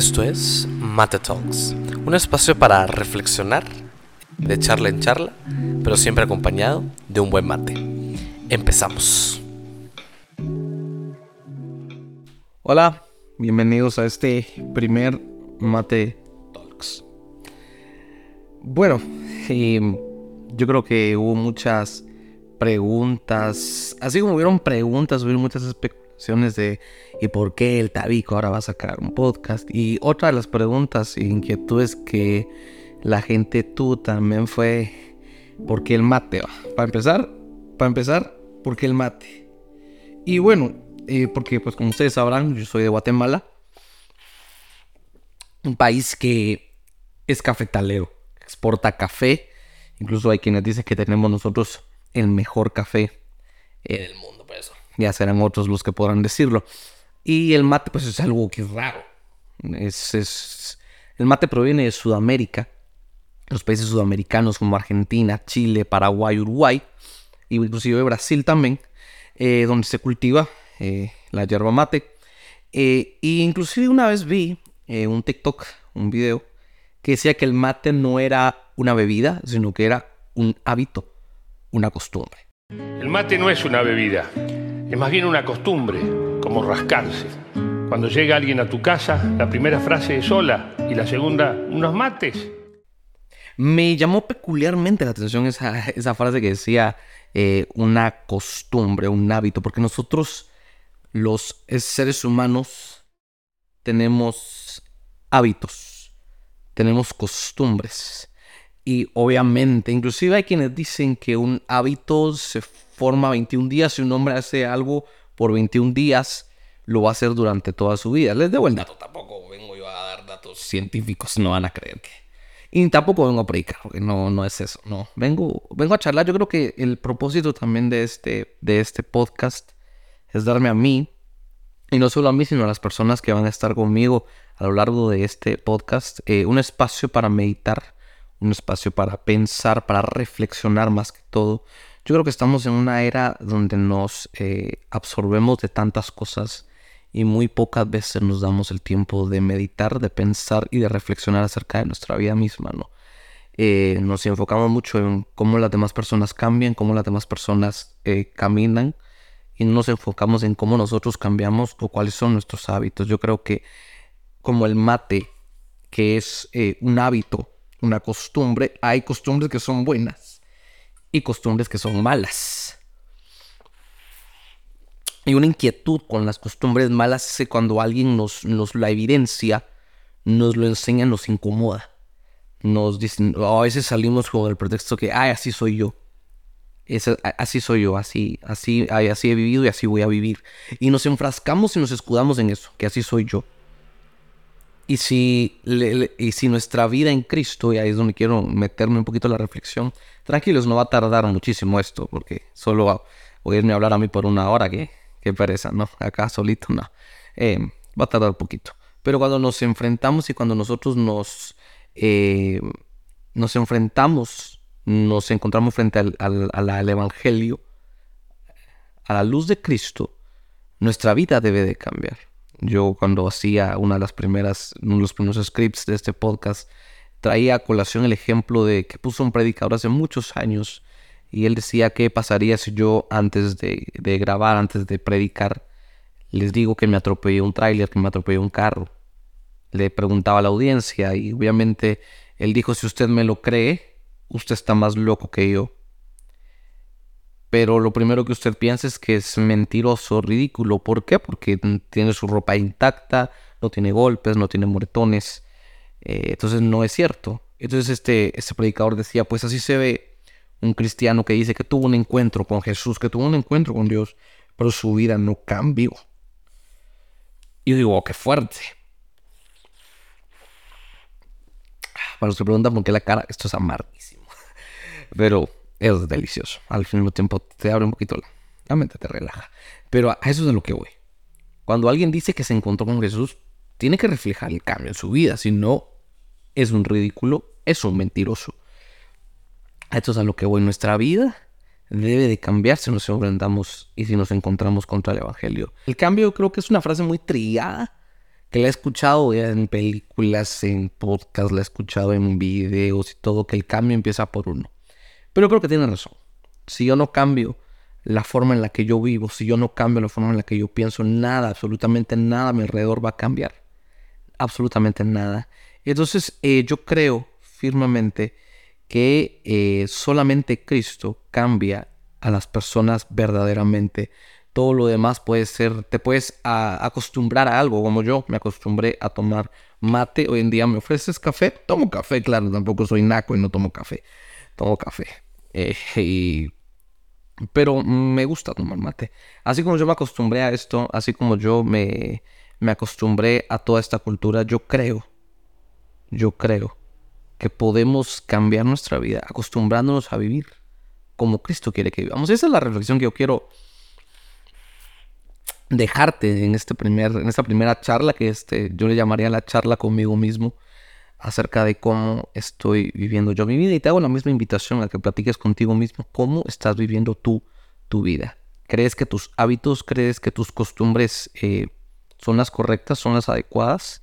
Esto es Mate Talks, un espacio para reflexionar, de charla en charla, pero siempre acompañado de un buen mate. Empezamos. Hola, bienvenidos a este primer Mate Talks. Bueno, em, yo creo que hubo muchas preguntas, así como hubieron preguntas, hubieron muchas de ¿y por qué el Tabico ahora va a sacar un podcast? Y otra de las preguntas e inquietudes que la gente tuvo también fue ¿por qué el mate? Para empezar, para empezar, ¿por qué el mate? Y bueno, eh, porque pues como ustedes sabrán, yo soy de Guatemala, un país que es cafetalero, exporta café, incluso hay quienes dicen que tenemos nosotros el mejor café en el mundo. Ya serán otros los que podrán decirlo. Y el mate, pues es algo que es raro. Es, es... El mate proviene de Sudamérica, los países sudamericanos como Argentina, Chile, Paraguay, Uruguay, y inclusive Brasil también, eh, donde se cultiva eh, la yerba mate. Eh, inclusive una vez vi un TikTok, un video, que decía que el mate no era una bebida, sino que era un hábito una costumbre. El mate no es una bebida, es más bien una costumbre, como rascarse. Cuando llega alguien a tu casa, la primera frase es hola y la segunda, unos mates. Me llamó peculiarmente la atención esa, esa frase que decía eh, una costumbre, un hábito, porque nosotros los seres humanos tenemos hábitos, tenemos costumbres. Y obviamente, inclusive hay quienes dicen que un hábito se forma 21 días. Si un hombre hace algo por 21 días, lo va a hacer durante toda su vida. Les debo el dato, tampoco vengo yo a dar datos científicos, no van a creer que... Y tampoco vengo a predicar, porque no, no es eso, no. Vengo, vengo a charlar. Yo creo que el propósito también de este, de este podcast es darme a mí, y no solo a mí, sino a las personas que van a estar conmigo a lo largo de este podcast, eh, un espacio para meditar un espacio para pensar, para reflexionar más que todo. Yo creo que estamos en una era donde nos eh, absorbemos de tantas cosas y muy pocas veces nos damos el tiempo de meditar, de pensar y de reflexionar acerca de nuestra vida misma, ¿no? Eh, nos enfocamos mucho en cómo las demás personas cambian, cómo las demás personas eh, caminan y no nos enfocamos en cómo nosotros cambiamos o cuáles son nuestros hábitos. Yo creo que como el mate, que es un hábito una costumbre, hay costumbres que son buenas y costumbres que son malas. Y una inquietud con las costumbres malas es cuando alguien nos, nos la evidencia, nos lo enseña, nos incomoda. Nos dicen, a veces salimos con el pretexto que, ay, así soy yo. así soy yo, así, así, así he vivido y así voy a vivir. Y nos enfrascamos y nos escudamos en eso, que así soy yo. Y si, y si nuestra vida en Cristo, y ahí es donde quiero meterme un poquito la reflexión, tranquilos, no va a tardar muchísimo esto, porque solo a hablar a mí por una hora, que, qué pereza, ¿no? Acá solito, no. Eh, va a tardar un poquito. Pero cuando nos enfrentamos y cuando nosotros nos, eh, nos enfrentamos, nos encontramos frente al, al Evangelio, a la luz de Cristo, nuestra vida debe de cambiar. Yo cuando hacía una de las primeras, uno de los primeros scripts de este podcast, traía a colación el ejemplo de que puso un predicador hace muchos años y él decía qué pasaría si yo antes de, grabar, antes de predicar, les digo que me atropellé un tráiler, que me atropellé un carro. Le preguntaba a la audiencia y obviamente él dijo, si usted me lo cree, usted está más loco que yo pero lo primero que usted piensa es que es mentiroso, ridículo. ¿Por qué? Porque tiene su ropa intacta, no tiene golpes, no tiene moretones. Eh, entonces no es cierto. Entonces este, este predicador decía, pues así se ve un cristiano que dice que tuvo un encuentro con Jesús, que tuvo un encuentro con Dios, pero su vida no cambió. Y yo digo, oh, qué fuerte. Para los que preguntan por qué la cara, esto es amarguísimo. Pero es delicioso. Al mismo tiempo te abre un poquito la, mente, te relaja. Pero a eso es de lo que voy. Cuando alguien dice que se encontró con Jesús, tiene que reflejar el cambio en su vida. Si no, es un ridículo, es un mentiroso. A esto es a lo que voy. Nuestra vida debe de cambiar si nos enfrentamos y si nos encontramos contra el Evangelio. El cambio creo que es una frase muy trillada que la he escuchado en películas, en podcasts, la he escuchado en videos y todo, que el cambio empieza por uno. Pero creo que tiene razón. Si yo no cambio la forma en la que yo vivo, si yo no cambio la forma en la que yo pienso, nada, absolutamente nada a mi alrededor va a cambiar. Absolutamente nada. Entonces eh, yo creo firmemente que eh, solamente Cristo cambia a las personas verdaderamente. Todo lo demás puede ser, te puedes acostumbrar a algo, como yo me acostumbré a tomar mate. Hoy en día me ofreces café, tomo café, claro, tampoco soy naco y no tomo café, tomo café. Eh, pero me gusta tomar mate. Así como yo me acostumbré a esto, así como yo me, me acostumbré a toda esta cultura, yo creo, yo creo que podemos cambiar nuestra vida acostumbrándonos a vivir como Cristo quiere que vivamos. Esa es la reflexión que yo quiero dejarte en, este primer, en esta primera charla, que este, yo le llamaría la charla conmigo mismo, acerca de cómo estoy viviendo yo mi vida. Y te hago la misma invitación a que platiques contigo mismo cómo estás viviendo tú tu vida. ¿Crees que tus hábitos, crees que tus costumbres eh, son las correctas, son las adecuadas?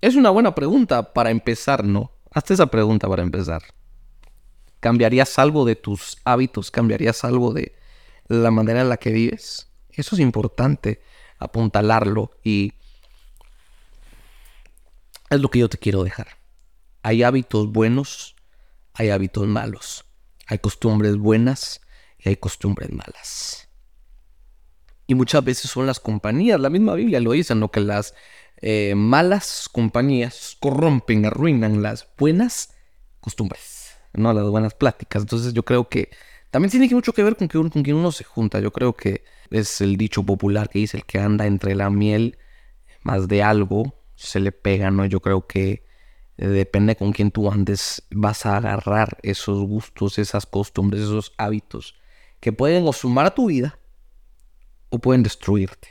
Es una buena pregunta para empezar, ¿no? Hazte esa pregunta para empezar. ¿Cambiarías algo de tus hábitos? ¿Cambiarías algo de la manera en la que vives? Eso es importante, apuntalarlo y es lo que yo te quiero dejar. Hay hábitos buenos, hay hábitos malos. Hay costumbres buenas y hay costumbres malas. Y muchas veces son las compañías, la misma Biblia lo dice, ¿no? Que las eh, malas compañías corrompen, arruinan las buenas costumbres no las buenas pláticas. Entonces yo creo que también tiene mucho que ver con, que con quien uno se junta. Yo creo que es el dicho popular que dice el que anda entre la miel más de algo se le pega, ¿no? Yo creo que eh, depende con quién tú andes, vas a agarrar esos gustos, esas costumbres, esos hábitos que pueden o sumar a tu vida o pueden destruirte.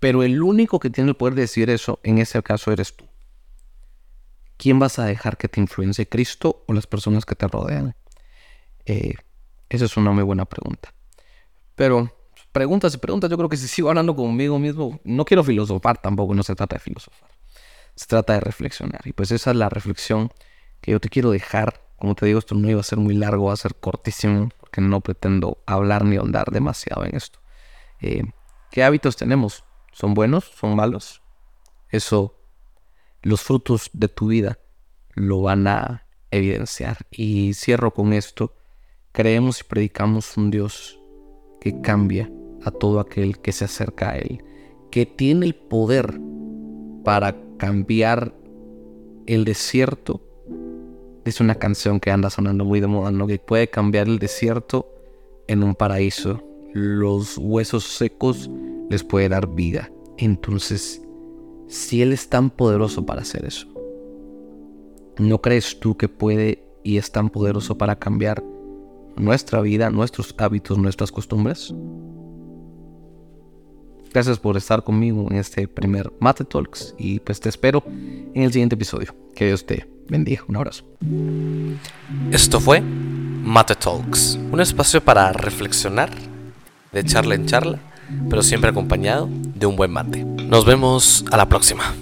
Pero el único que tiene el poder de decir eso en ese caso eres tú. ¿quién vas a dejar que te influencie, Cristo o las personas que te rodean? Eh, esa es una muy buena pregunta. Pero preguntas y preguntas, yo creo que si sigo hablando conmigo mismo, no quiero filosofar tampoco, no se trata de filosofar. Se trata de reflexionar. Y pues esa es la reflexión que yo te quiero dejar. Como te digo, esto no iba a ser muy largo, va a ser cortísimo, porque no pretendo hablar ni ahondar demasiado en esto. Eh, ¿Qué hábitos tenemos? ¿Son buenos? ¿Son malos? Eso los frutos de tu vida lo van a evidenciar. Y cierro con esto. Creemos y predicamos un Dios que cambia a todo aquel que se acerca a Él, que tiene el poder para cambiar el desierto. Es una canción que anda sonando muy de moda, ¿no? Que puede cambiar el desierto en un paraíso. Los huesos secos les puede dar vida. Entonces, si Él es tan poderoso para hacer eso? ¿No crees tú que puede y es tan poderoso para cambiar nuestra vida, nuestros hábitos, nuestras costumbres? Gracias por estar conmigo en este primer Mate Talks y pues te espero en el siguiente episodio. Que Dios te bendiga. Un abrazo. Esto fue Mate Talks, un espacio para reflexionar de charla en charla pero siempre acompañado de un buen mate. Nos vemos a la próxima.